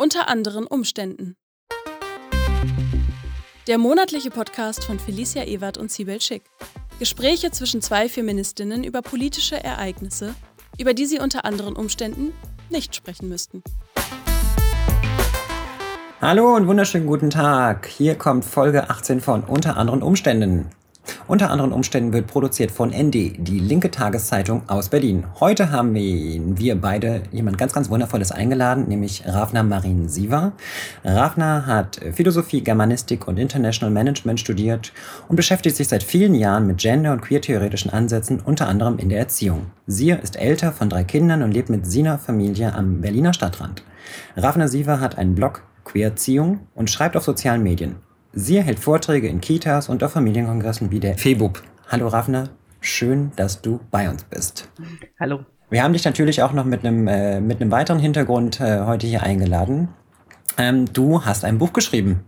Unter anderen Umständen. Der monatliche Podcast von Felicia Ewert und Sibel Schick. Gespräche zwischen zwei Feministinnen über politische Ereignisse, über die sie unter anderen Umständen nicht sprechen müssten. Hallo und wunderschönen guten Tag. Hier kommt Folge 18 von Unter anderen Umständen. Unter anderen Umständen wird produziert von ND, die linke Tageszeitung aus Berlin. Heute haben wir beide jemand ganz, ganz Wundervolles eingeladen, nämlich Ravna Marin Siva. Ravna hat Philosophie, Germanistik und International Management studiert und beschäftigt sich seit vielen Jahren mit Gender- und queer-theoretischen Ansätzen, unter anderem in der Erziehung. Sie ist älter von drei Kindern und lebt mit Sina Familie am Berliner Stadtrand. Ravna Siva hat einen Blog Queerziehung und schreibt auf sozialen Medien. Sie hält Vorträge in Kitas und auf Familienkongressen wie der FEBUB. Hallo Ravna, schön, dass du bei uns bist. Hallo. Wir haben dich natürlich auch noch mit einem, äh, mit einem weiteren Hintergrund äh, heute hier eingeladen. Ähm, du hast ein Buch geschrieben.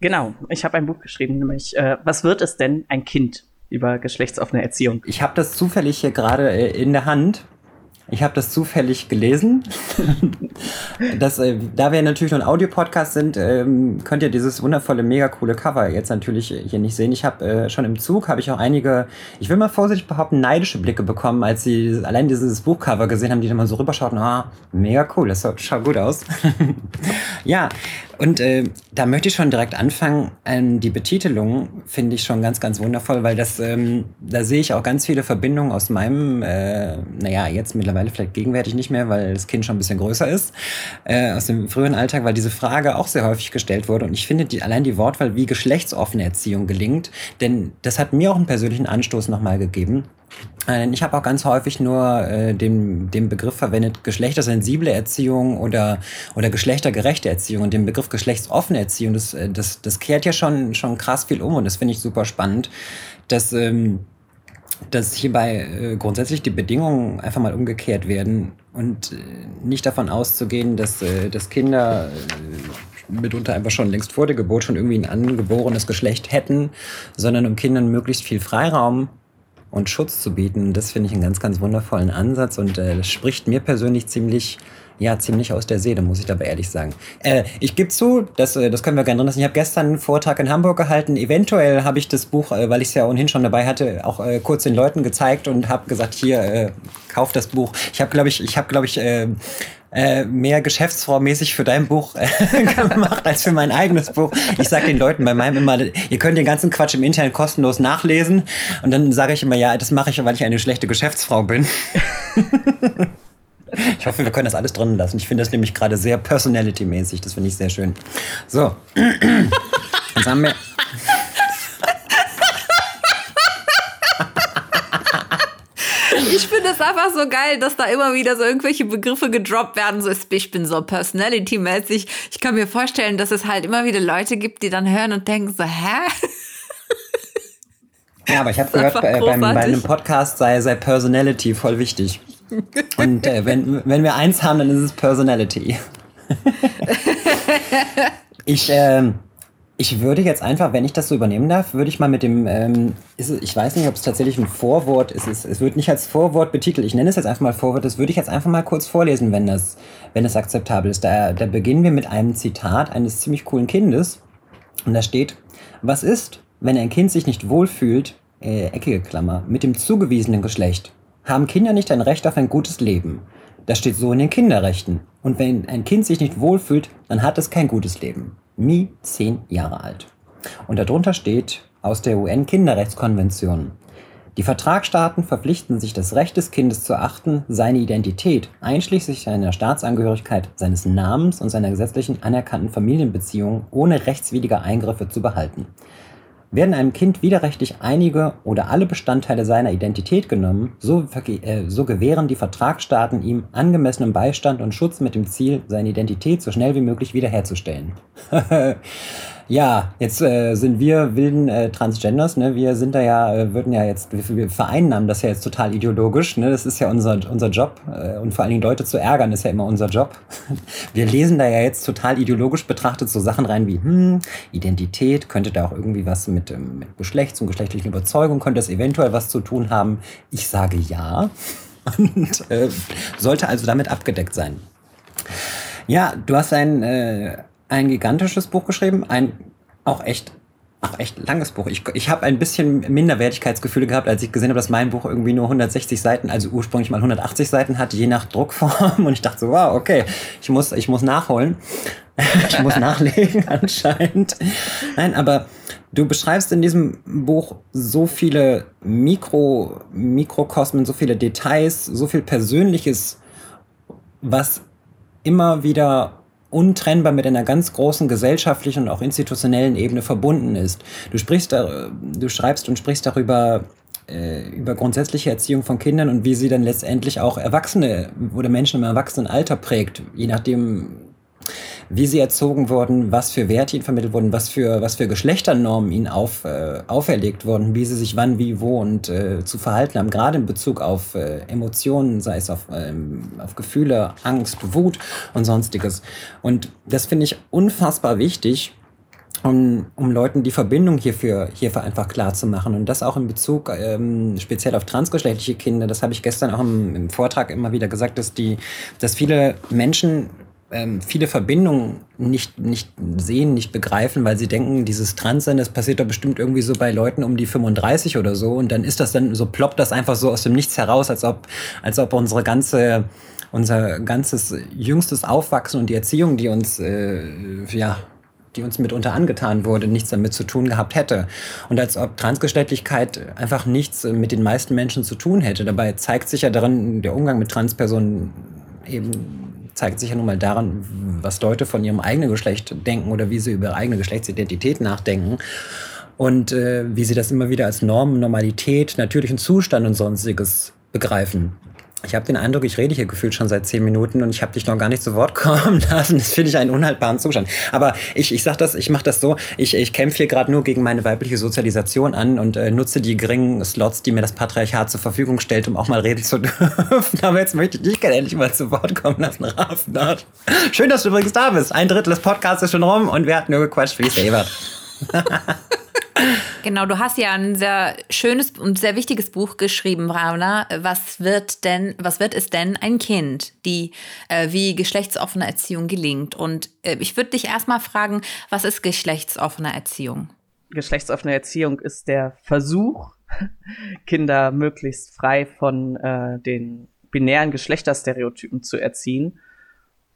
Genau, ich habe ein Buch geschrieben, nämlich äh, Was wird es denn, ein Kind über geschlechtsoffene Erziehung? Ich habe das zufällig hier gerade äh, in der Hand ich habe das zufällig gelesen. das, äh, da wir natürlich nur ein Audiopodcast sind, ähm, könnt ihr dieses wundervolle, mega coole Cover jetzt natürlich hier nicht sehen. Ich habe äh, schon im Zug, habe ich auch einige, ich will mal vorsichtig behaupten, neidische Blicke bekommen, als sie allein dieses Buchcover gesehen haben, die dann mal so rüberschauten, ah, mega cool, das schaut gut aus. ja, und äh, da möchte ich schon direkt anfangen. Ähm, die Betitelung finde ich schon ganz, ganz wundervoll, weil das, ähm, da sehe ich auch ganz viele Verbindungen aus meinem, äh, naja, jetzt mittlerweile vielleicht gegenwärtig nicht mehr, weil das Kind schon ein bisschen größer ist, äh, aus dem früheren Alltag, weil diese Frage auch sehr häufig gestellt wurde. Und ich finde die, allein die Wortwahl, wie geschlechtsoffene Erziehung gelingt, denn das hat mir auch einen persönlichen Anstoß nochmal gegeben. Äh, ich habe auch ganz häufig nur äh, den, den Begriff verwendet, geschlechtersensible Erziehung oder, oder geschlechtergerechte Erziehung. Und den Begriff geschlechtsoffene Erziehung, das, äh, das, das kehrt ja schon, schon krass viel um und das finde ich super spannend, dass, ähm, dass hierbei äh, grundsätzlich die Bedingungen einfach mal umgekehrt werden und äh, nicht davon auszugehen, dass, äh, dass Kinder äh, mitunter einfach schon längst vor der Geburt schon irgendwie ein angeborenes Geschlecht hätten, sondern um Kindern möglichst viel Freiraum und Schutz zu bieten. Das finde ich einen ganz, ganz wundervollen Ansatz und äh, das spricht mir persönlich ziemlich ja, ziemlich aus der Seele, muss ich dabei ehrlich sagen. Äh, ich gebe zu, das, äh, das können wir gerne drin lassen. Ich habe gestern einen Vortrag in Hamburg gehalten. Eventuell habe ich das Buch, äh, weil ich es ja ohnehin schon dabei hatte, auch äh, kurz den Leuten gezeigt und habe gesagt, hier, äh, kauf das Buch. Ich habe, glaube ich, ich habe, glaube ich, äh, äh, mehr Geschäftsfrau-mäßig für dein Buch äh, gemacht als für mein eigenes Buch. Ich sage den Leuten bei meinem immer, ihr könnt den ganzen Quatsch im Internet kostenlos nachlesen. Und dann sage ich immer, ja, das mache ich, weil ich eine schlechte Geschäftsfrau bin. ich hoffe, wir können das alles drinnen lassen. Ich finde das nämlich gerade sehr personality-mäßig. Das finde ich sehr schön. So. Jetzt haben wir. Ich finde es einfach so geil, dass da immer wieder so irgendwelche Begriffe gedroppt werden. So, ich bin so personality-mäßig. Ich kann mir vorstellen, dass es halt immer wieder Leute gibt, die dann hören und denken so, hä? Ja, aber ich habe gehört, bei, beim, bei einem Podcast sei, sei Personality voll wichtig. Und äh, wenn, wenn wir eins haben, dann ist es Personality. ich, äh, ich würde jetzt einfach, wenn ich das so übernehmen darf, würde ich mal mit dem, ähm, ist, ich weiß nicht, ob es tatsächlich ein Vorwort ist, es, es wird nicht als Vorwort betitelt, ich nenne es jetzt einfach mal Vorwort, das würde ich jetzt einfach mal kurz vorlesen, wenn das, wenn das akzeptabel ist. Da, da beginnen wir mit einem Zitat eines ziemlich coolen Kindes und da steht, was ist, wenn ein Kind sich nicht wohlfühlt, äh, eckige Klammer, mit dem zugewiesenen Geschlecht? Haben Kinder nicht ein Recht auf ein gutes Leben? Das steht so in den Kinderrechten. Und wenn ein Kind sich nicht wohlfühlt, dann hat es kein gutes Leben. Mi, zehn Jahre alt. Und darunter steht aus der UN-Kinderrechtskonvention. Die Vertragsstaaten verpflichten sich, das Recht des Kindes zu achten, seine Identität, einschließlich seiner Staatsangehörigkeit, seines Namens und seiner gesetzlichen anerkannten Familienbeziehungen ohne rechtswidrige Eingriffe zu behalten. Werden einem Kind widerrechtlich einige oder alle Bestandteile seiner Identität genommen, so, äh, so, gewähren die Vertragsstaaten ihm angemessenen Beistand und Schutz mit dem Ziel, seine Identität so schnell wie möglich wiederherzustellen. Ja, jetzt äh, sind wir wilden äh, Transgenders, ne? Wir sind da ja, äh, würden ja jetzt, wir, wir vereinnahmen das ja jetzt total ideologisch, ne? Das ist ja unser, unser Job. Äh, und vor allen Dingen Leute zu ärgern, ist ja immer unser Job. Wir lesen da ja jetzt total ideologisch betrachtet so Sachen rein wie, hm, Identität, könnte da auch irgendwie was mit, ähm, mit Geschlechts- und geschlechtlichen Überzeugung, könnte das eventuell was zu tun haben. Ich sage ja. Und äh, sollte also damit abgedeckt sein. Ja, du hast ein, äh, ein gigantisches Buch geschrieben, ein auch echt auch echt langes Buch. Ich, ich habe ein bisschen Minderwertigkeitsgefühle gehabt, als ich gesehen habe, dass mein Buch irgendwie nur 160 Seiten, also ursprünglich mal 180 Seiten hat, je nach Druckform. Und ich dachte so, wow, okay, ich muss, ich muss nachholen. ich muss nachlegen anscheinend. Nein, aber du beschreibst in diesem Buch so viele Mikro, Mikrokosmen, so viele Details, so viel Persönliches, was immer wieder untrennbar mit einer ganz großen gesellschaftlichen und auch institutionellen Ebene verbunden ist. Du sprichst, du schreibst und sprichst darüber äh, über grundsätzliche Erziehung von Kindern und wie sie dann letztendlich auch Erwachsene oder Menschen im Erwachsenenalter prägt, je nachdem, wie sie erzogen wurden, was für Werte ihnen vermittelt wurden, was für, was für Geschlechternormen ihnen auf, äh, auferlegt wurden, wie sie sich wann, wie, wo und äh, zu verhalten haben, gerade in Bezug auf äh, Emotionen, sei es auf, ähm, auf Gefühle, Angst, Wut und sonstiges. Und das finde ich unfassbar wichtig, um, um Leuten die Verbindung hierfür, hierfür einfach klar zu machen. Und das auch in Bezug ähm, speziell auf transgeschlechtliche Kinder. Das habe ich gestern auch im, im Vortrag immer wieder gesagt, dass die, dass viele Menschen ähm, viele Verbindungen nicht, nicht sehen, nicht begreifen, weil sie denken, dieses Transsein, das passiert doch bestimmt irgendwie so bei Leuten um die 35 oder so. Und dann ist das dann, so ploppt das einfach so aus dem Nichts heraus, als ob, als ob unsere ganze, unser ganzes jüngstes Aufwachsen und die Erziehung, die uns, äh, ja, die uns mitunter angetan wurde, nichts damit zu tun gehabt hätte. Und als ob Transgeschlechtlichkeit einfach nichts mit den meisten Menschen zu tun hätte. Dabei zeigt sich ja darin der Umgang mit Transpersonen eben zeigt sich ja nun mal daran, was Leute von ihrem eigenen Geschlecht denken oder wie sie über ihre eigene Geschlechtsidentität nachdenken. Und äh, wie sie das immer wieder als Norm, Normalität, natürlichen Zustand und sonstiges begreifen. Ich habe den Eindruck, ich rede hier gefühlt schon seit zehn Minuten und ich habe dich noch gar nicht zu Wort kommen lassen. Das finde ich einen unhaltbaren Zustand. Aber ich, ich sag das, ich mache das so, ich, ich kämpfe hier gerade nur gegen meine weibliche Sozialisation an und äh, nutze die geringen Slots, die mir das Patriarchat zur Verfügung stellt, um auch mal reden zu dürfen. Aber jetzt möchte ich dich gerne endlich mal zu Wort kommen lassen, Rafnat. Schön, dass du übrigens da bist. Ein Drittel des Podcasts ist schon rum und wir hatten nur gequatscht, wie es Ebert. Genau, du hast ja ein sehr schönes und sehr wichtiges Buch geschrieben, Rauna. Was wird denn, was wird es denn ein Kind, die äh, wie geschlechtsoffene Erziehung gelingt? Und äh, ich würde dich erstmal fragen, was ist geschlechtsoffene Erziehung? Geschlechtsoffene Erziehung ist der Versuch, Kinder möglichst frei von äh, den binären Geschlechterstereotypen zu erziehen,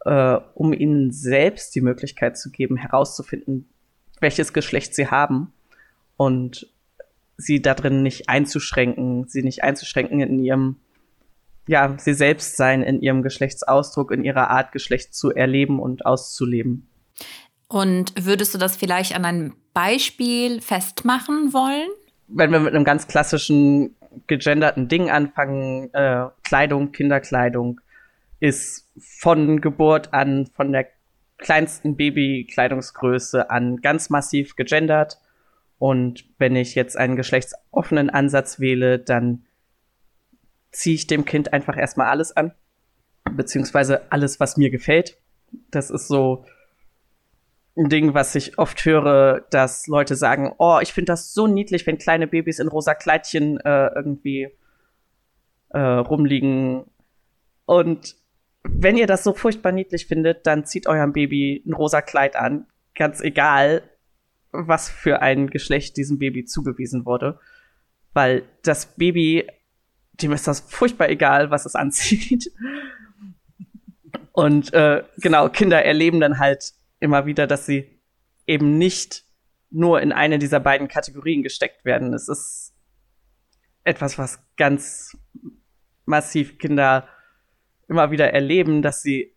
äh, um ihnen selbst die Möglichkeit zu geben, herauszufinden, welches Geschlecht sie haben und sie da drin nicht einzuschränken, sie nicht einzuschränken in ihrem, ja, sie selbst sein, in ihrem Geschlechtsausdruck, in ihrer Art, Geschlecht zu erleben und auszuleben. Und würdest du das vielleicht an einem Beispiel festmachen wollen? Wenn wir mit einem ganz klassischen gegenderten Ding anfangen, äh, Kleidung, Kinderkleidung ist von Geburt an, von der kleinsten Babykleidungsgröße an ganz massiv gegendert. Und wenn ich jetzt einen geschlechtsoffenen Ansatz wähle, dann ziehe ich dem Kind einfach erstmal alles an, beziehungsweise alles, was mir gefällt. Das ist so ein Ding, was ich oft höre, dass Leute sagen, oh, ich finde das so niedlich, wenn kleine Babys in rosa Kleidchen äh, irgendwie äh, rumliegen. Und wenn ihr das so furchtbar niedlich findet, dann zieht eurem Baby ein rosa Kleid an. Ganz egal, was für ein Geschlecht diesem Baby zugewiesen wurde. Weil das Baby, dem ist das furchtbar egal, was es anzieht. Und äh, genau, Kinder erleben dann halt immer wieder, dass sie eben nicht nur in eine dieser beiden Kategorien gesteckt werden. Es ist etwas, was ganz massiv Kinder immer wieder erleben, dass sie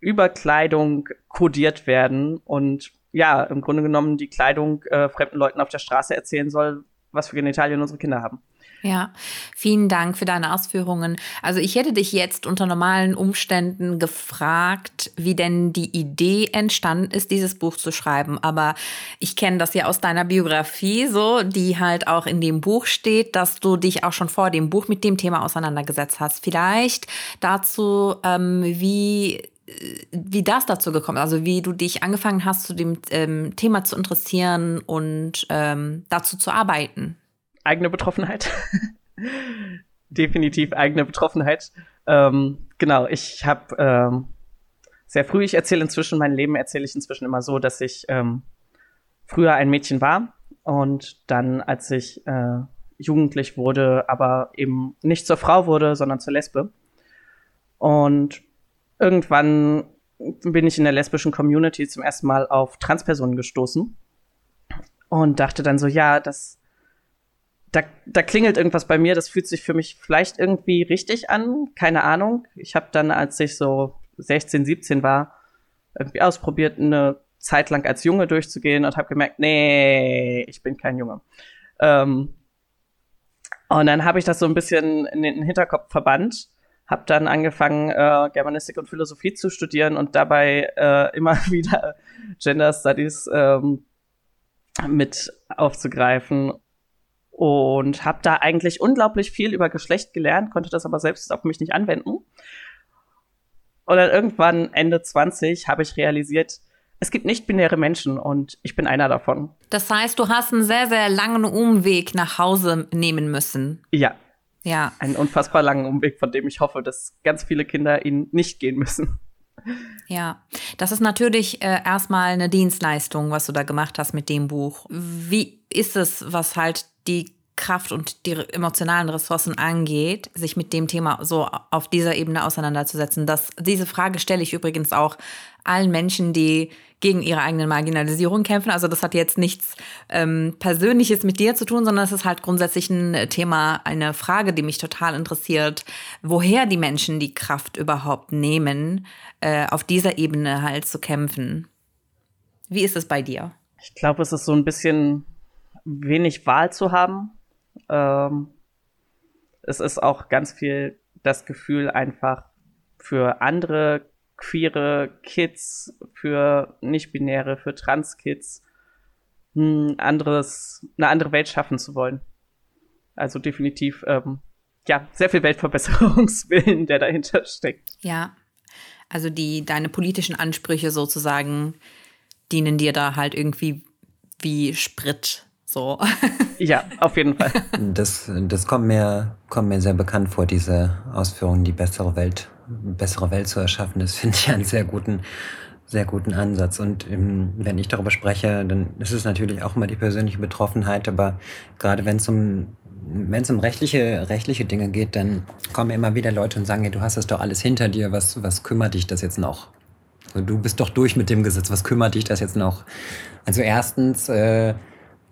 über Kleidung kodiert werden und ja, im Grunde genommen die Kleidung äh, fremden Leuten auf der Straße erzählen soll, was für Genitalien unsere Kinder haben. Ja, vielen Dank für deine Ausführungen. Also ich hätte dich jetzt unter normalen Umständen gefragt, wie denn die Idee entstanden ist, dieses Buch zu schreiben. Aber ich kenne das ja aus deiner Biografie so, die halt auch in dem Buch steht, dass du dich auch schon vor dem Buch mit dem Thema auseinandergesetzt hast. Vielleicht dazu, ähm, wie wie das dazu gekommen ist, also wie du dich angefangen hast, zu dem ähm, Thema zu interessieren und ähm, dazu zu arbeiten. Eigene Betroffenheit. Definitiv eigene Betroffenheit. Ähm, genau, ich habe ähm, sehr früh. Ich erzähle inzwischen mein Leben, erzähle ich inzwischen immer so, dass ich ähm, früher ein Mädchen war und dann, als ich äh, jugendlich wurde, aber eben nicht zur Frau wurde, sondern zur Lesbe. Und irgendwann bin ich in der lesbischen Community zum ersten Mal auf Transpersonen gestoßen und dachte dann so, ja, das, da, da klingelt irgendwas bei mir, das fühlt sich für mich vielleicht irgendwie richtig an, keine Ahnung. Ich habe dann, als ich so 16, 17 war, irgendwie ausprobiert, eine Zeit lang als Junge durchzugehen und habe gemerkt, nee, ich bin kein Junge. Ähm, und dann habe ich das so ein bisschen in den Hinterkopf verbannt, habe dann angefangen, äh, Germanistik und Philosophie zu studieren und dabei äh, immer wieder Gender Studies ähm, mit aufzugreifen und habe da eigentlich unglaublich viel über Geschlecht gelernt, konnte das aber selbst auf mich nicht anwenden. Und dann irgendwann Ende 20 habe ich realisiert, es gibt nicht-binäre Menschen und ich bin einer davon. Das heißt, du hast einen sehr, sehr langen Umweg nach Hause nehmen müssen. Ja. Ja. Einen unfassbar langen Umweg, von dem ich hoffe, dass ganz viele Kinder ihn nicht gehen müssen. Ja, das ist natürlich äh, erstmal eine Dienstleistung, was du da gemacht hast mit dem Buch. Wie ist es, was halt die Kraft und die emotionalen Ressourcen angeht, sich mit dem Thema so auf dieser Ebene auseinanderzusetzen. Das, diese Frage stelle ich übrigens auch allen Menschen, die gegen ihre eigene Marginalisierung kämpfen. Also das hat jetzt nichts ähm, Persönliches mit dir zu tun, sondern es ist halt grundsätzlich ein Thema, eine Frage, die mich total interessiert, woher die Menschen die Kraft überhaupt nehmen, äh, auf dieser Ebene halt zu kämpfen. Wie ist es bei dir? Ich glaube, es ist so ein bisschen wenig Wahl zu haben ähm, es ist auch ganz viel das Gefühl, einfach für andere queere Kids, für nicht-binäre, für Trans-Kids ein anderes, eine andere Welt schaffen zu wollen. Also definitiv, ähm, ja, sehr viel Weltverbesserungswillen, der dahinter steckt. Ja, also die, deine politischen Ansprüche sozusagen dienen dir da halt irgendwie wie Sprit so. Ja, auf jeden Fall. Das, das kommt, mir, kommt mir sehr bekannt vor, diese Ausführung, die bessere Welt, bessere Welt zu erschaffen. Das finde ich einen sehr guten, sehr guten Ansatz. Und ähm, wenn ich darüber spreche, dann ist es natürlich auch immer die persönliche Betroffenheit, aber gerade wenn es um wenn es um rechtliche, rechtliche Dinge geht, dann kommen immer wieder Leute und sagen, hey, du hast das doch alles hinter dir, was, was kümmert dich das jetzt noch? Du bist doch durch mit dem Gesetz, was kümmert dich das jetzt noch? Also erstens, äh,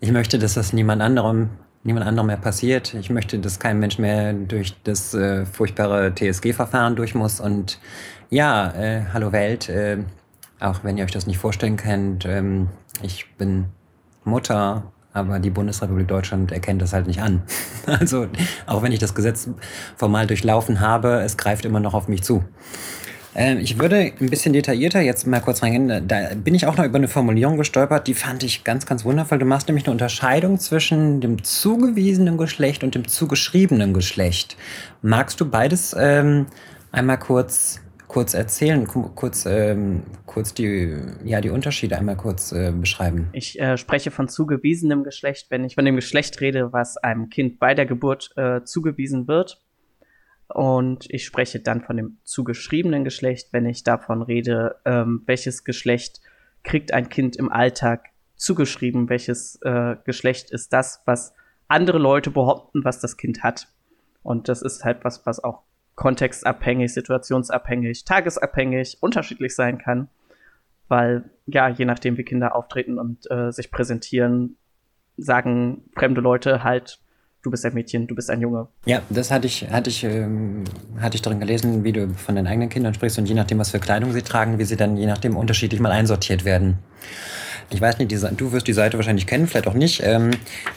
ich möchte, dass das niemand anderem, niemand anderem mehr passiert. Ich möchte, dass kein Mensch mehr durch das äh, furchtbare TSG-Verfahren durch muss. Und ja, äh, hallo Welt, äh, auch wenn ihr euch das nicht vorstellen könnt, ähm, ich bin Mutter, aber die Bundesrepublik Deutschland erkennt das halt nicht an. Also auch wenn ich das Gesetz formal durchlaufen habe, es greift immer noch auf mich zu. Ähm, ich würde ein bisschen detaillierter jetzt mal kurz reingehen. Da bin ich auch noch über eine Formulierung gestolpert, die fand ich ganz, ganz wundervoll. Du machst nämlich eine Unterscheidung zwischen dem zugewiesenen Geschlecht und dem zugeschriebenen Geschlecht. Magst du beides ähm, einmal kurz, kurz erzählen, kurz, ähm, kurz die, ja, die Unterschiede einmal kurz äh, beschreiben? Ich äh, spreche von zugewiesenem Geschlecht, wenn ich von dem Geschlecht rede, was einem Kind bei der Geburt äh, zugewiesen wird. Und ich spreche dann von dem zugeschriebenen Geschlecht, wenn ich davon rede, ähm, welches Geschlecht kriegt ein Kind im Alltag zugeschrieben, welches äh, Geschlecht ist das, was andere Leute behaupten, was das Kind hat. Und das ist halt was, was auch kontextabhängig, situationsabhängig, tagesabhängig, unterschiedlich sein kann. Weil, ja, je nachdem, wie Kinder auftreten und äh, sich präsentieren, sagen fremde Leute halt, du bist ein Mädchen, du bist ein Junge. Ja, das hatte ich, hatte ich, ähm, hatte ich darin gelesen, wie du von deinen eigenen Kindern sprichst und je nachdem, was für Kleidung sie tragen, wie sie dann je nachdem unterschiedlich mal einsortiert werden. Ich weiß nicht, die, du wirst die Seite wahrscheinlich kennen, vielleicht auch nicht. Ähm,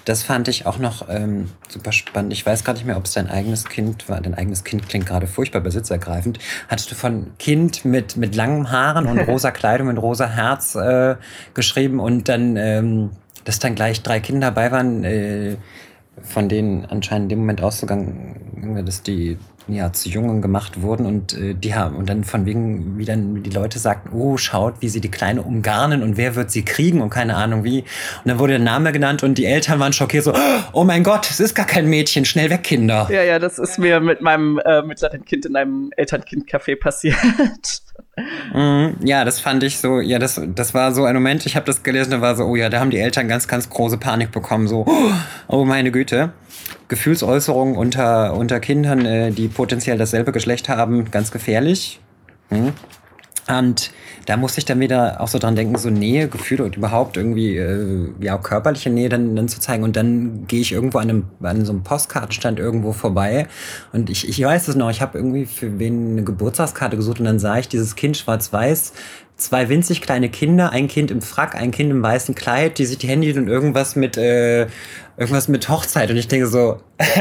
das fand ich auch noch ähm, super spannend. Ich weiß gar nicht mehr, ob es dein eigenes Kind war. Dein eigenes Kind klingt gerade furchtbar besitzergreifend. Hattest du von Kind mit, mit langen Haaren und rosa Kleidung und rosa Herz äh, geschrieben und dann, ähm, dass dann gleich drei Kinder dabei waren, äh, von denen anscheinend in dem Moment ausgegangen, dass die ja zu Jungen gemacht wurden und äh, die haben und dann von wegen, wie dann die Leute sagten, oh, schaut, wie sie die Kleine umgarnen und wer wird sie kriegen und keine Ahnung wie. Und dann wurde der Name genannt und die Eltern waren schockiert, so, oh mein Gott, es ist gar kein Mädchen, schnell weg, Kinder. Ja, ja, das ist mir mit meinem äh, mittleren Kind in einem Elternkind-Café passiert. Mhm, ja, das fand ich so, ja, das, das war so ein Moment, ich habe das gelesen und war so, oh ja, da haben die Eltern ganz, ganz große Panik bekommen, so, oh meine Güte. Gefühlsäußerungen unter, unter Kindern, äh, die potenziell dasselbe Geschlecht haben, ganz gefährlich. Mhm. Und da musste ich dann wieder auch so dran denken, so Nähe, Gefühle und überhaupt irgendwie, äh, ja, körperliche Nähe dann, dann zu zeigen. Und dann gehe ich irgendwo an, einem, an so einem Postkartenstand irgendwo vorbei. Und ich, ich weiß es noch, ich habe irgendwie für wen eine Geburtstagskarte gesucht und dann sah ich dieses Kind schwarz-weiß zwei winzig kleine Kinder, ein Kind im Frack, ein Kind im weißen Kleid, die sich die Hände und irgendwas mit äh, irgendwas mit Hochzeit und ich denke so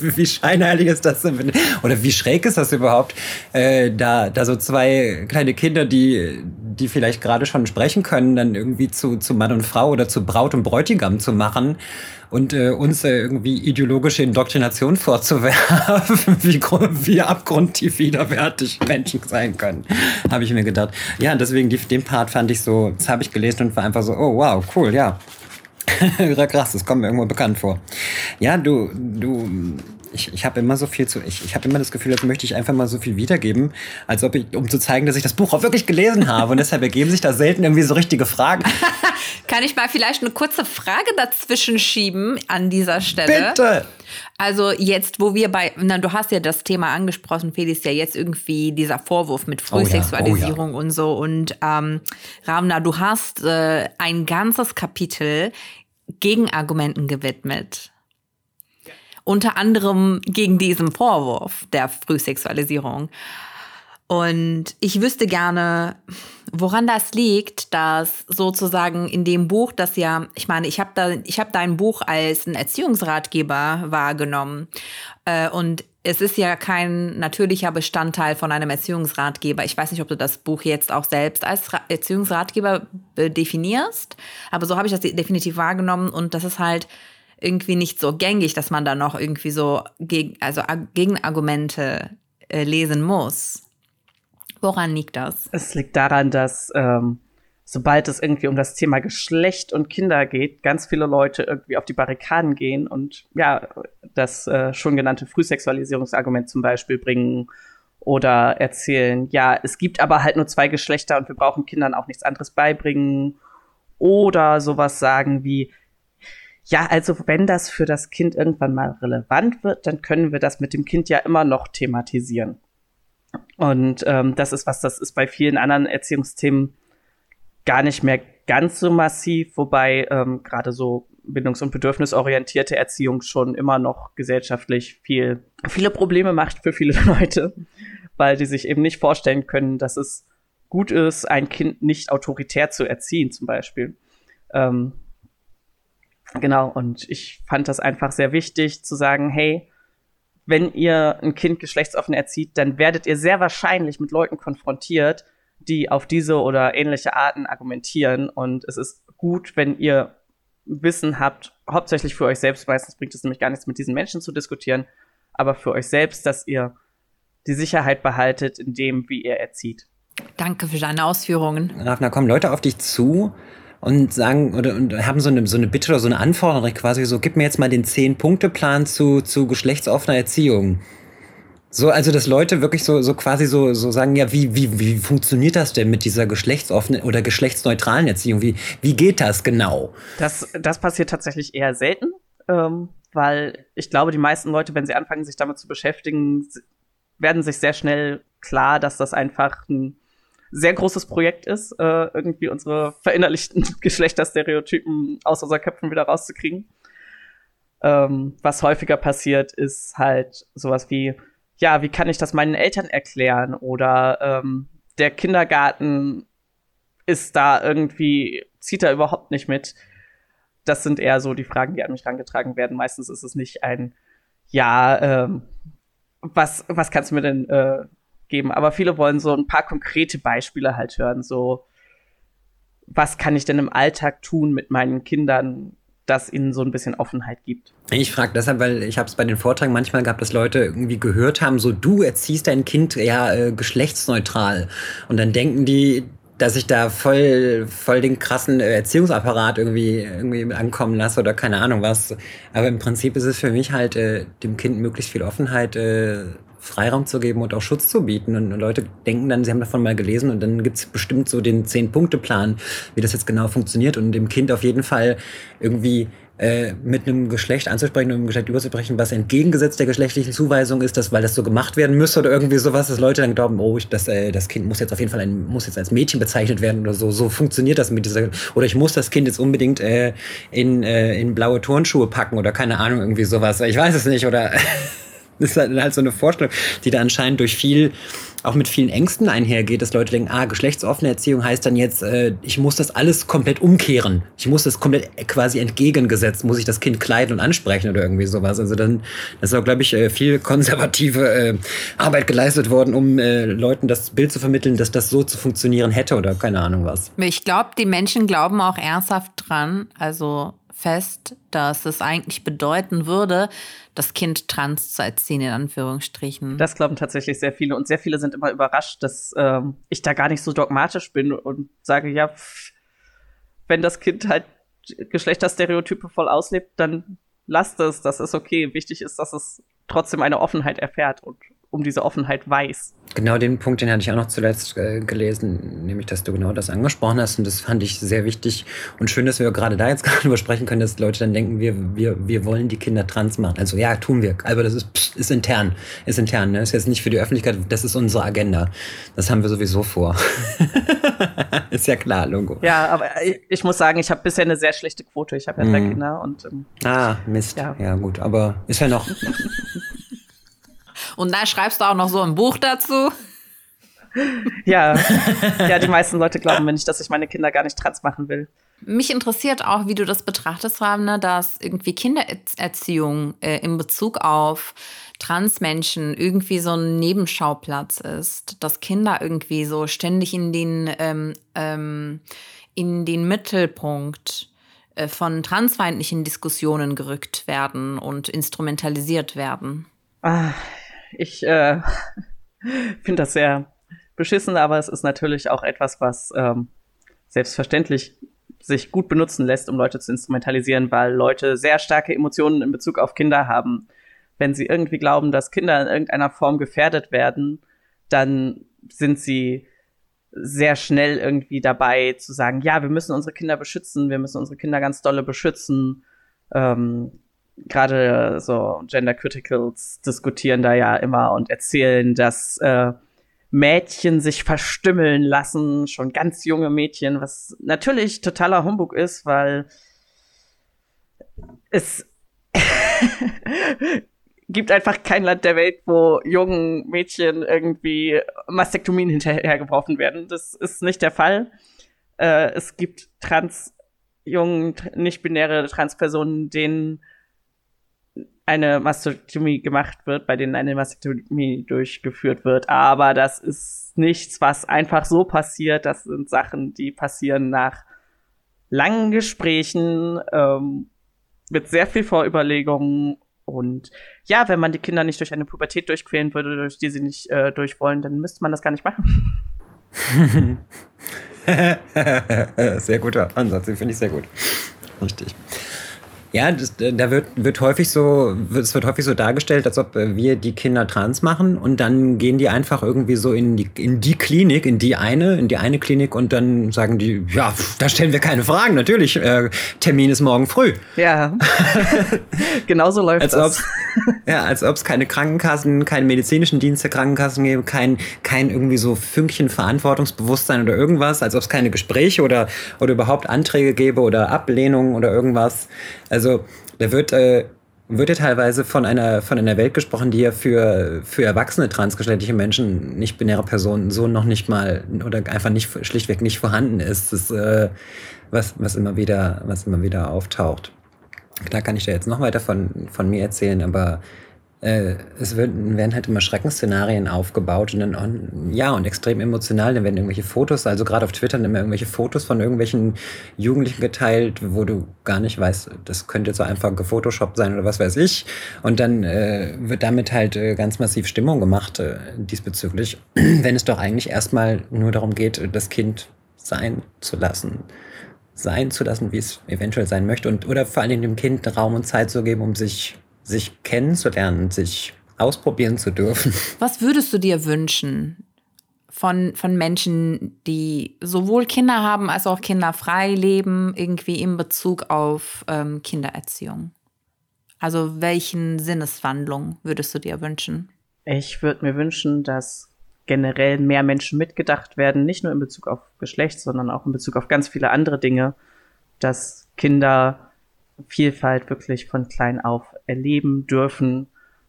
wie scheinheilig ist das denn? oder wie schräg ist das überhaupt äh, da da so zwei kleine Kinder die die vielleicht gerade schon sprechen können dann irgendwie zu zu Mann und Frau oder zu Braut und Bräutigam zu machen und äh, uns äh, irgendwie ideologische Indoktrination vorzuwerfen, wie, wie abgrundtief widerwärtig Menschen sein können, habe ich mir gedacht. Ja, deswegen die, den Part fand ich so, das habe ich gelesen und war einfach so, oh wow, cool, ja. Krass, das kommt mir irgendwo bekannt vor. Ja, du, du, ich, ich habe immer so viel zu, ich, ich habe immer das Gefühl, als möchte ich einfach mal so viel wiedergeben, als ob ich, um zu zeigen, dass ich das Buch auch wirklich gelesen habe. Und deshalb ergeben sich da selten irgendwie so richtige Fragen. Kann ich mal vielleicht eine kurze Frage dazwischen schieben an dieser Stelle? Bitte! Also jetzt, wo wir bei, na, du hast ja das Thema angesprochen, Felix, ja jetzt irgendwie dieser Vorwurf mit Frühsexualisierung oh ja, oh ja. und so. Und ähm, Ramna, du hast äh, ein ganzes Kapitel Gegenargumenten gewidmet. Unter anderem gegen diesen Vorwurf der Frühsexualisierung. Und ich wüsste gerne, woran das liegt, dass sozusagen in dem Buch, das ja, ich meine, ich habe da, ich habe dein Buch als ein Erziehungsratgeber wahrgenommen äh, und es ist ja kein natürlicher Bestandteil von einem Erziehungsratgeber. Ich weiß nicht, ob du das Buch jetzt auch selbst als Erziehungsratgeber definierst, aber so habe ich das definitiv wahrgenommen und das ist halt irgendwie nicht so gängig, dass man da noch irgendwie so gegen, also Gegenargumente äh, lesen muss. Woran liegt das? Es liegt daran, dass ähm, sobald es irgendwie um das Thema Geschlecht und Kinder geht, ganz viele Leute irgendwie auf die Barrikaden gehen und ja, das äh, schon genannte Frühsexualisierungsargument zum Beispiel bringen oder erzählen, ja, es gibt aber halt nur zwei Geschlechter und wir brauchen Kindern auch nichts anderes beibringen oder sowas sagen wie, ja, also wenn das für das Kind irgendwann mal relevant wird, dann können wir das mit dem Kind ja immer noch thematisieren. Und ähm, das ist was, das ist bei vielen anderen Erziehungsthemen gar nicht mehr ganz so massiv, wobei ähm, gerade so bindungs- und bedürfnisorientierte Erziehung schon immer noch gesellschaftlich viel, viele Probleme macht für viele Leute, weil die sich eben nicht vorstellen können, dass es gut ist, ein Kind nicht autoritär zu erziehen, zum Beispiel. Ähm, Genau, und ich fand das einfach sehr wichtig zu sagen, hey, wenn ihr ein Kind geschlechtsoffen erzieht, dann werdet ihr sehr wahrscheinlich mit Leuten konfrontiert, die auf diese oder ähnliche Arten argumentieren. Und es ist gut, wenn ihr Wissen habt, hauptsächlich für euch selbst, meistens bringt es nämlich gar nichts mit diesen Menschen zu diskutieren, aber für euch selbst, dass ihr die Sicherheit behaltet in dem, wie ihr erzieht. Danke für deine Ausführungen. Rafna, kommen Leute auf dich zu und sagen oder und haben so eine, so eine Bitte oder so eine Anforderung quasi so, gib mir jetzt mal den Zehn-Punkte-Plan zu, zu geschlechtsoffener Erziehung. So, also dass Leute wirklich so, so quasi so, so sagen, ja, wie, wie, wie funktioniert das denn mit dieser geschlechtsoffenen oder geschlechtsneutralen Erziehung? Wie, wie geht das genau? Das, das passiert tatsächlich eher selten, ähm, weil ich glaube, die meisten Leute, wenn sie anfangen, sich damit zu beschäftigen, werden sich sehr schnell klar, dass das einfach ein sehr großes Projekt ist, äh, irgendwie unsere verinnerlichten Geschlechterstereotypen aus unseren Köpfen wieder rauszukriegen. Ähm, was häufiger passiert, ist halt sowas wie, ja, wie kann ich das meinen Eltern erklären? Oder ähm, der Kindergarten ist da irgendwie, zieht da überhaupt nicht mit. Das sind eher so die Fragen, die an mich herangetragen werden. Meistens ist es nicht ein, ja, ähm, was, was kannst du mir denn äh, geben. Aber viele wollen so ein paar konkrete Beispiele halt hören. So, was kann ich denn im Alltag tun mit meinen Kindern, das ihnen so ein bisschen Offenheit gibt. Ich frage deshalb, weil ich habe es bei den Vorträgen manchmal gehabt, dass Leute irgendwie gehört haben, so du erziehst dein Kind ja äh, geschlechtsneutral. Und dann denken die, dass ich da voll, voll den krassen äh, Erziehungsapparat irgendwie, irgendwie ankommen lasse oder keine Ahnung was. Aber im Prinzip ist es für mich halt, äh, dem Kind möglichst viel Offenheit äh, Freiraum zu geben und auch Schutz zu bieten. Und Leute denken dann, sie haben davon mal gelesen und dann gibt's bestimmt so den Zehn-Punkte-Plan, wie das jetzt genau funktioniert und dem Kind auf jeden Fall irgendwie äh, mit einem Geschlecht anzusprechen und einem Geschlecht überzubrechen, was entgegengesetzt der geschlechtlichen Zuweisung ist, dass, weil das so gemacht werden müsste oder irgendwie sowas, dass Leute dann glauben, oh, ich, das, äh, das Kind muss jetzt auf jeden Fall ein, muss jetzt als Mädchen bezeichnet werden oder so. So funktioniert das mit dieser, oder ich muss das Kind jetzt unbedingt äh, in, äh, in blaue Turnschuhe packen oder keine Ahnung, irgendwie sowas. Ich weiß es nicht, oder Das ist halt so eine Vorstellung, die da anscheinend durch viel, auch mit vielen Ängsten einhergeht, dass Leute denken, ah, geschlechtsoffene Erziehung heißt dann jetzt, äh, ich muss das alles komplett umkehren. Ich muss das komplett quasi entgegengesetzt, muss ich das Kind kleiden und ansprechen oder irgendwie sowas. Also dann, das ist auch, glaube ich, äh, viel konservative äh, Arbeit geleistet worden, um äh, Leuten das Bild zu vermitteln, dass das so zu funktionieren hätte oder keine Ahnung was. Ich glaube, die Menschen glauben auch ernsthaft dran, also fest, dass es eigentlich bedeuten würde, das Kind trans zu erziehen, in Anführungsstrichen. Das glauben tatsächlich sehr viele und sehr viele sind immer überrascht, dass ähm, ich da gar nicht so dogmatisch bin und sage, ja, pff, wenn das Kind halt Geschlechterstereotype voll auslebt, dann lasst es, das ist okay. Wichtig ist, dass es trotzdem eine Offenheit erfährt und um diese Offenheit weiß. Genau den Punkt, den hatte ich auch noch zuletzt äh, gelesen, nämlich, dass du genau das angesprochen hast und das fand ich sehr wichtig und schön, dass wir gerade da jetzt gerade drüber sprechen können, dass Leute dann denken, wir, wir, wir wollen die Kinder trans machen. Also ja, tun wir, aber das ist, pff, ist intern, ist intern, ne? ist jetzt nicht für die Öffentlichkeit, das ist unsere Agenda. Das haben wir sowieso vor. ist ja klar, Logo. Ja, aber ich, ich muss sagen, ich habe bisher eine sehr schlechte Quote. Ich habe ja drei mm. Kinder und ähm, Ah, Mist. Ja. ja, gut, aber ist ja noch Und da schreibst du auch noch so ein Buch dazu. Ja, ja, die meisten Leute glauben mir nicht, dass ich meine Kinder gar nicht trans machen will. Mich interessiert auch, wie du das betrachtest, Ravne, dass irgendwie Kindererziehung äh, in Bezug auf Transmenschen irgendwie so ein Nebenschauplatz ist, dass Kinder irgendwie so ständig in den, ähm, ähm, in den Mittelpunkt äh, von transfeindlichen Diskussionen gerückt werden und instrumentalisiert werden. Ah, ich äh, finde das sehr beschissen, aber es ist natürlich auch etwas, was ähm, selbstverständlich sich gut benutzen lässt, um Leute zu instrumentalisieren, weil Leute sehr starke Emotionen in Bezug auf Kinder haben. Wenn sie irgendwie glauben, dass Kinder in irgendeiner Form gefährdet werden, dann sind sie sehr schnell irgendwie dabei zu sagen, ja, wir müssen unsere Kinder beschützen, wir müssen unsere Kinder ganz dolle beschützen. Ähm, gerade so Gender Criticals diskutieren da ja immer und erzählen, dass äh, Mädchen sich verstümmeln lassen, schon ganz junge Mädchen, was natürlich totaler Humbug ist, weil es gibt einfach kein Land der Welt, wo jungen Mädchen irgendwie Mastektomien hinterhergeworfen werden. Das ist nicht der Fall. Äh, es gibt trans jungen, nicht-binäre Transpersonen, denen eine Mastektomie gemacht wird, bei denen eine Mastektomie durchgeführt wird. Aber das ist nichts, was einfach so passiert. Das sind Sachen, die passieren nach langen Gesprächen, ähm, mit sehr viel Vorüberlegungen. Und ja, wenn man die Kinder nicht durch eine Pubertät durchquälen würde, durch die sie nicht äh, durch wollen, dann müsste man das gar nicht machen. sehr guter Ansatz, den finde ich sehr gut. Richtig. Ja, das, da wird, wird häufig so, es wird häufig so dargestellt, als ob wir die Kinder trans machen und dann gehen die einfach irgendwie so in die, in die Klinik, in die eine, in die eine Klinik und dann sagen die, ja, da stellen wir keine Fragen, natürlich, äh, Termin ist morgen früh. Ja, genau so läuft als das. ja, als ob es keine Krankenkassen, keine medizinischen Dienste Krankenkassen gäbe, kein, kein irgendwie so Fünkchen Verantwortungsbewusstsein oder irgendwas, als ob es keine Gespräche oder, oder überhaupt Anträge gäbe oder Ablehnungen oder irgendwas. Also da wird, äh, wird ja teilweise von einer, von einer Welt gesprochen, die ja für, für erwachsene transgeschlechtliche Menschen, nicht binäre Personen, so noch nicht mal oder einfach nicht schlichtweg nicht vorhanden ist. Das äh, was, was immer wieder, was immer wieder auftaucht. Da kann ich da jetzt noch weiter von, von mir erzählen, aber äh, es wird, werden halt immer Schreckensszenarien aufgebaut und dann, ja, und extrem emotional. Dann werden irgendwelche Fotos, also gerade auf Twitter, immer irgendwelche Fotos von irgendwelchen Jugendlichen geteilt, wo du gar nicht weißt, das könnte so einfach gefotoshoppt sein oder was weiß ich. Und dann äh, wird damit halt äh, ganz massiv Stimmung gemacht äh, diesbezüglich, wenn es doch eigentlich erstmal nur darum geht, das Kind sein zu lassen sein zu lassen, wie es eventuell sein möchte und oder vor allem dem Kind Raum und Zeit zu geben, um sich sich kennenzulernen, sich ausprobieren zu dürfen. Was würdest du dir wünschen von, von Menschen, die sowohl Kinder haben als auch Kinder frei leben, irgendwie in Bezug auf ähm, Kindererziehung? Also welchen Sinneswandlung würdest du dir wünschen? Ich würde mir wünschen, dass generell mehr Menschen mitgedacht werden, nicht nur in Bezug auf Geschlecht, sondern auch in Bezug auf ganz viele andere Dinge, dass Kinder Vielfalt wirklich von klein auf erleben dürfen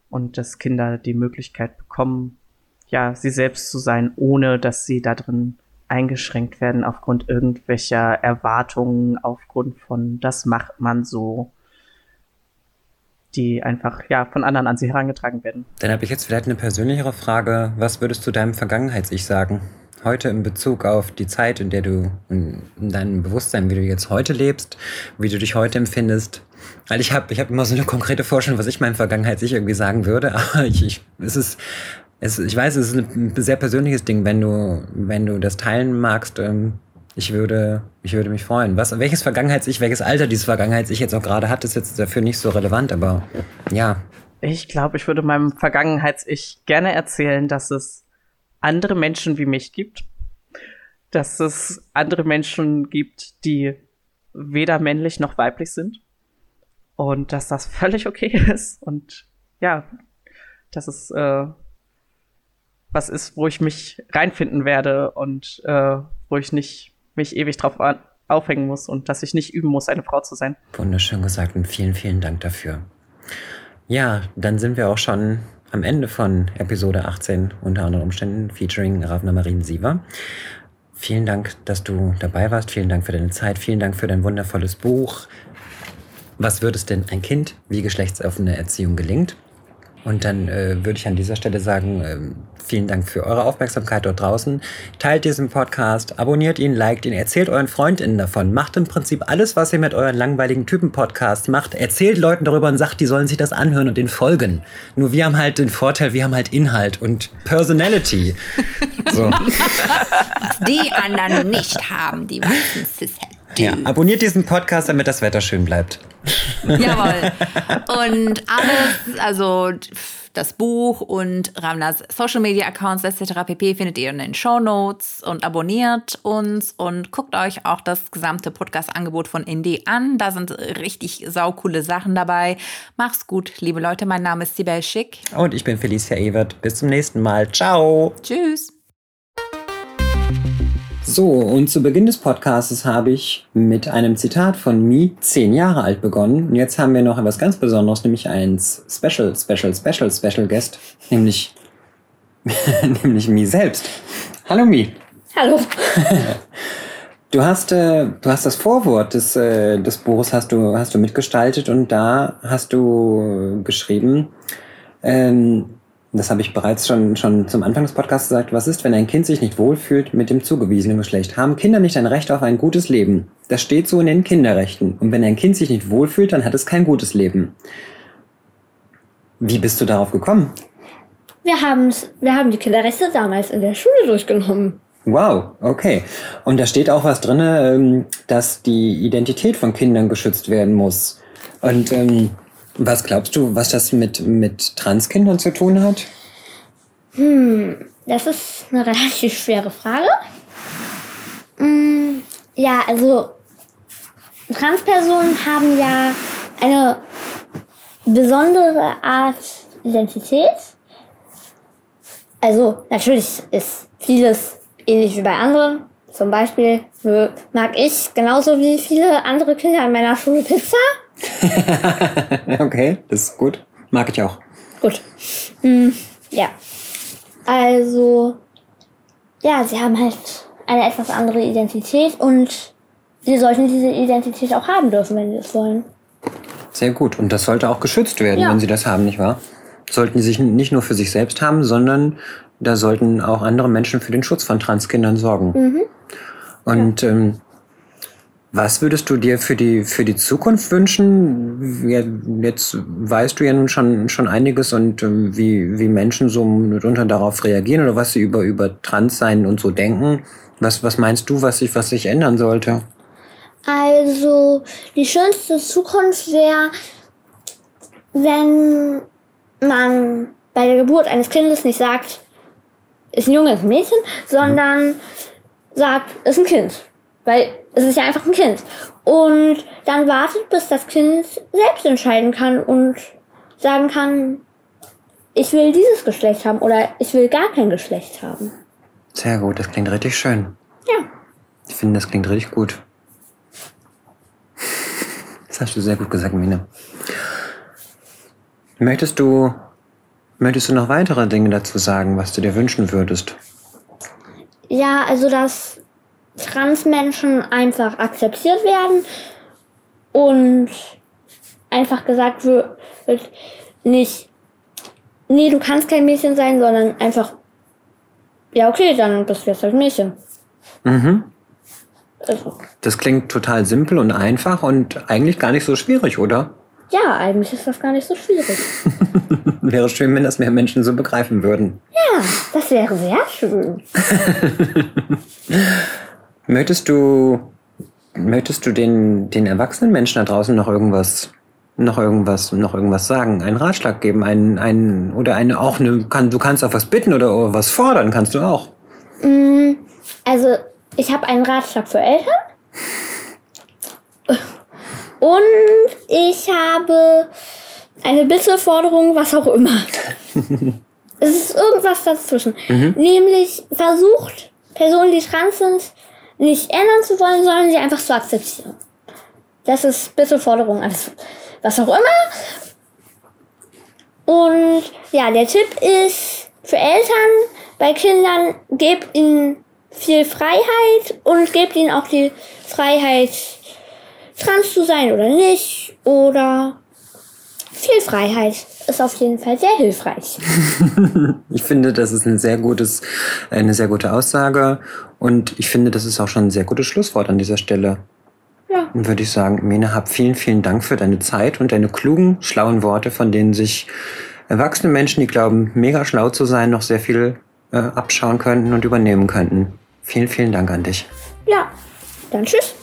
und dass Kinder die Möglichkeit bekommen, ja, sie selbst zu sein, ohne dass sie da drin eingeschränkt werden aufgrund irgendwelcher Erwartungen, aufgrund von das macht man so die einfach ja von anderen an sie herangetragen werden. Dann habe ich jetzt vielleicht eine persönlichere Frage. Was würdest du deinem Vergangenheits-Ich sagen? Heute in Bezug auf die Zeit, in der du in, deinem Bewusstsein, wie du jetzt heute lebst, wie du dich heute empfindest. Weil ich habe ich hab immer so eine konkrete Vorstellung, was ich meinem Vergangenheits-Ich irgendwie sagen würde, aber ich, ich, es ist, es, ich weiß, es ist ein sehr persönliches Ding, wenn du, wenn du das teilen magst. Ähm, ich würde, ich würde mich freuen. Was, welches Vergangenheits-Ich, welches Alter dieses Vergangenheits-Ich jetzt auch gerade hat, ist jetzt dafür nicht so relevant, aber ja. Ich glaube, ich würde meinem Vergangenheits-Ich gerne erzählen, dass es andere Menschen wie mich gibt. Dass es andere Menschen gibt, die weder männlich noch weiblich sind. Und dass das völlig okay ist. Und ja, dass es äh, was ist, wo ich mich reinfinden werde und äh, wo ich nicht mich ewig drauf aufhängen muss und dass ich nicht üben muss, eine Frau zu sein. Wunderschön gesagt und vielen, vielen Dank dafür. Ja, dann sind wir auch schon am Ende von Episode 18 unter anderen Umständen featuring Ravna Marien Siever. Vielen Dank, dass du dabei warst. Vielen Dank für deine Zeit. Vielen Dank für dein wundervolles Buch. Was würde es denn ein Kind, wie geschlechtsoffene Erziehung gelingt? Und dann äh, würde ich an dieser Stelle sagen, äh, vielen Dank für eure Aufmerksamkeit dort draußen. Teilt diesen Podcast, abonniert ihn, liked ihn, erzählt euren FreundInnen davon. Macht im Prinzip alles, was ihr mit euren langweiligen Typen-Podcasts macht. Erzählt Leuten darüber und sagt, die sollen sich das anhören und den folgen. Nur wir haben halt den Vorteil, wir haben halt Inhalt und Personality. so. Was die anderen nicht haben, die weißen cis ja, abonniert diesen Podcast, damit das Wetter schön bleibt. Jawohl. Und alles, also das Buch und Ramnas Social Media Accounts etc. pp. findet ihr in den Show Notes und abonniert uns und guckt euch auch das gesamte Podcast-Angebot von Indie an. Da sind richtig saukoole Sachen dabei. Mach's gut, liebe Leute. Mein Name ist Sibel Schick. Und ich bin Felicia Evert. Bis zum nächsten Mal. Ciao. Tschüss. So, und zu Beginn des Podcasts habe ich mit einem Zitat von Mi, zehn Jahre alt, begonnen. Und jetzt haben wir noch etwas ganz Besonderes, nämlich ein Special, Special, Special, Special Guest, nämlich, nämlich Mi selbst. Hallo Mi. Hallo. Du hast, äh, du hast das Vorwort des, äh, des Buches hast du, hast du mitgestaltet und da hast du geschrieben, ähm, das habe ich bereits schon, schon zum Anfang des Podcasts gesagt, was ist, wenn ein Kind sich nicht wohlfühlt mit dem zugewiesenen Geschlecht? Haben Kinder nicht ein Recht auf ein gutes Leben? Das steht so in den Kinderrechten. Und wenn ein Kind sich nicht wohlfühlt, dann hat es kein gutes Leben. Wie bist du darauf gekommen? Wir, haben's, wir haben die Kinderrechte damals in der Schule durchgenommen. Wow, okay. Und da steht auch was drin, ähm, dass die Identität von Kindern geschützt werden muss. Und ähm, was glaubst du, was das mit, mit Transkindern zu tun hat? Hm, das ist eine relativ schwere Frage. Hm, ja, also Transpersonen haben ja eine besondere Art Identität. Also natürlich ist vieles ähnlich wie bei anderen. Zum Beispiel mag ich genauso wie viele andere Kinder in meiner Schule Pizza. okay, das ist gut. Mag ich auch. Gut. Hm, ja. Also, ja, sie haben halt eine etwas andere Identität und sie sollten diese Identität auch haben dürfen, wenn sie es wollen. Sehr gut. Und das sollte auch geschützt werden, ja. wenn sie das haben, nicht wahr? Sollten sie sich nicht nur für sich selbst haben, sondern da sollten auch andere Menschen für den Schutz von Transkindern sorgen. Mhm. Und ja. ähm, was würdest du dir für die, für die Zukunft wünschen? Jetzt weißt du ja nun schon, schon einiges und ähm, wie, wie Menschen so mitunter darauf reagieren oder was sie über, über Transsein und so denken. Was, was meinst du, was sich, was sich ändern sollte? Also, die schönste Zukunft wäre, wenn man bei der Geburt eines Kindes nicht sagt, ist ein Junge, ist ein Mädchen, sondern sagt, ist ein Kind. Weil es ist ja einfach ein Kind. Und dann wartet, bis das Kind selbst entscheiden kann und sagen kann, ich will dieses Geschlecht haben oder ich will gar kein Geschlecht haben. Sehr gut, das klingt richtig schön. Ja. Ich finde, das klingt richtig gut. Das hast du sehr gut gesagt, Mine. Möchtest du, möchtest du noch weitere Dinge dazu sagen, was du dir wünschen würdest? Ja, also dass Transmenschen einfach akzeptiert werden und einfach gesagt wird, nicht, nee, du kannst kein Mädchen sein, sondern einfach, ja, okay, dann bist du jetzt halt Mädchen. Mhm. Also, Das klingt total simpel und einfach und eigentlich gar nicht so schwierig, oder? ja, eigentlich ist das gar nicht so schwierig. Wäre schön, wenn das mehr Menschen so begreifen würden. Ja, das wäre sehr schön. Möchtest du, möchtest du den, den erwachsenen Menschen da draußen noch irgendwas, noch irgendwas, noch irgendwas sagen? Einen Ratschlag geben, einen, einen, oder eine, auch eine, kann, du kannst auch was bitten oder was fordern, kannst du auch. Mm, Also, ich habe einen Ratschlag für Eltern. Und ich habe eine Bitte, Forderung, was auch immer. es ist irgendwas dazwischen. Nämlich versucht, Personen, die trans sind, nicht ändern zu wollen, sondern sie einfach zu akzeptieren. Das ist Bitte, Forderung, alles, was auch immer. Und ja, der Tipp ist für Eltern bei Kindern, gebt ihnen viel Freiheit und gebt ihnen auch die Freiheit, trans zu sein oder nicht. Oder viel Freiheit ist auf jeden Fall sehr hilfreich. Ich finde, das ist ein sehr gutes, eine sehr gute Aussage und ich finde, das ist auch schon ein sehr gutes Schlusswort an dieser Stelle. Ja. Dann würde ich sagen, Mene, hab vielen, vielen Dank für deine Zeit und deine klugen, schlauen Worte, von denen sich erwachsene Menschen, die glauben, mega schlau zu sein, noch sehr viel äh, abschauen könnten und übernehmen könnten. Vielen, vielen Dank an dich. Ja, dann tschüss.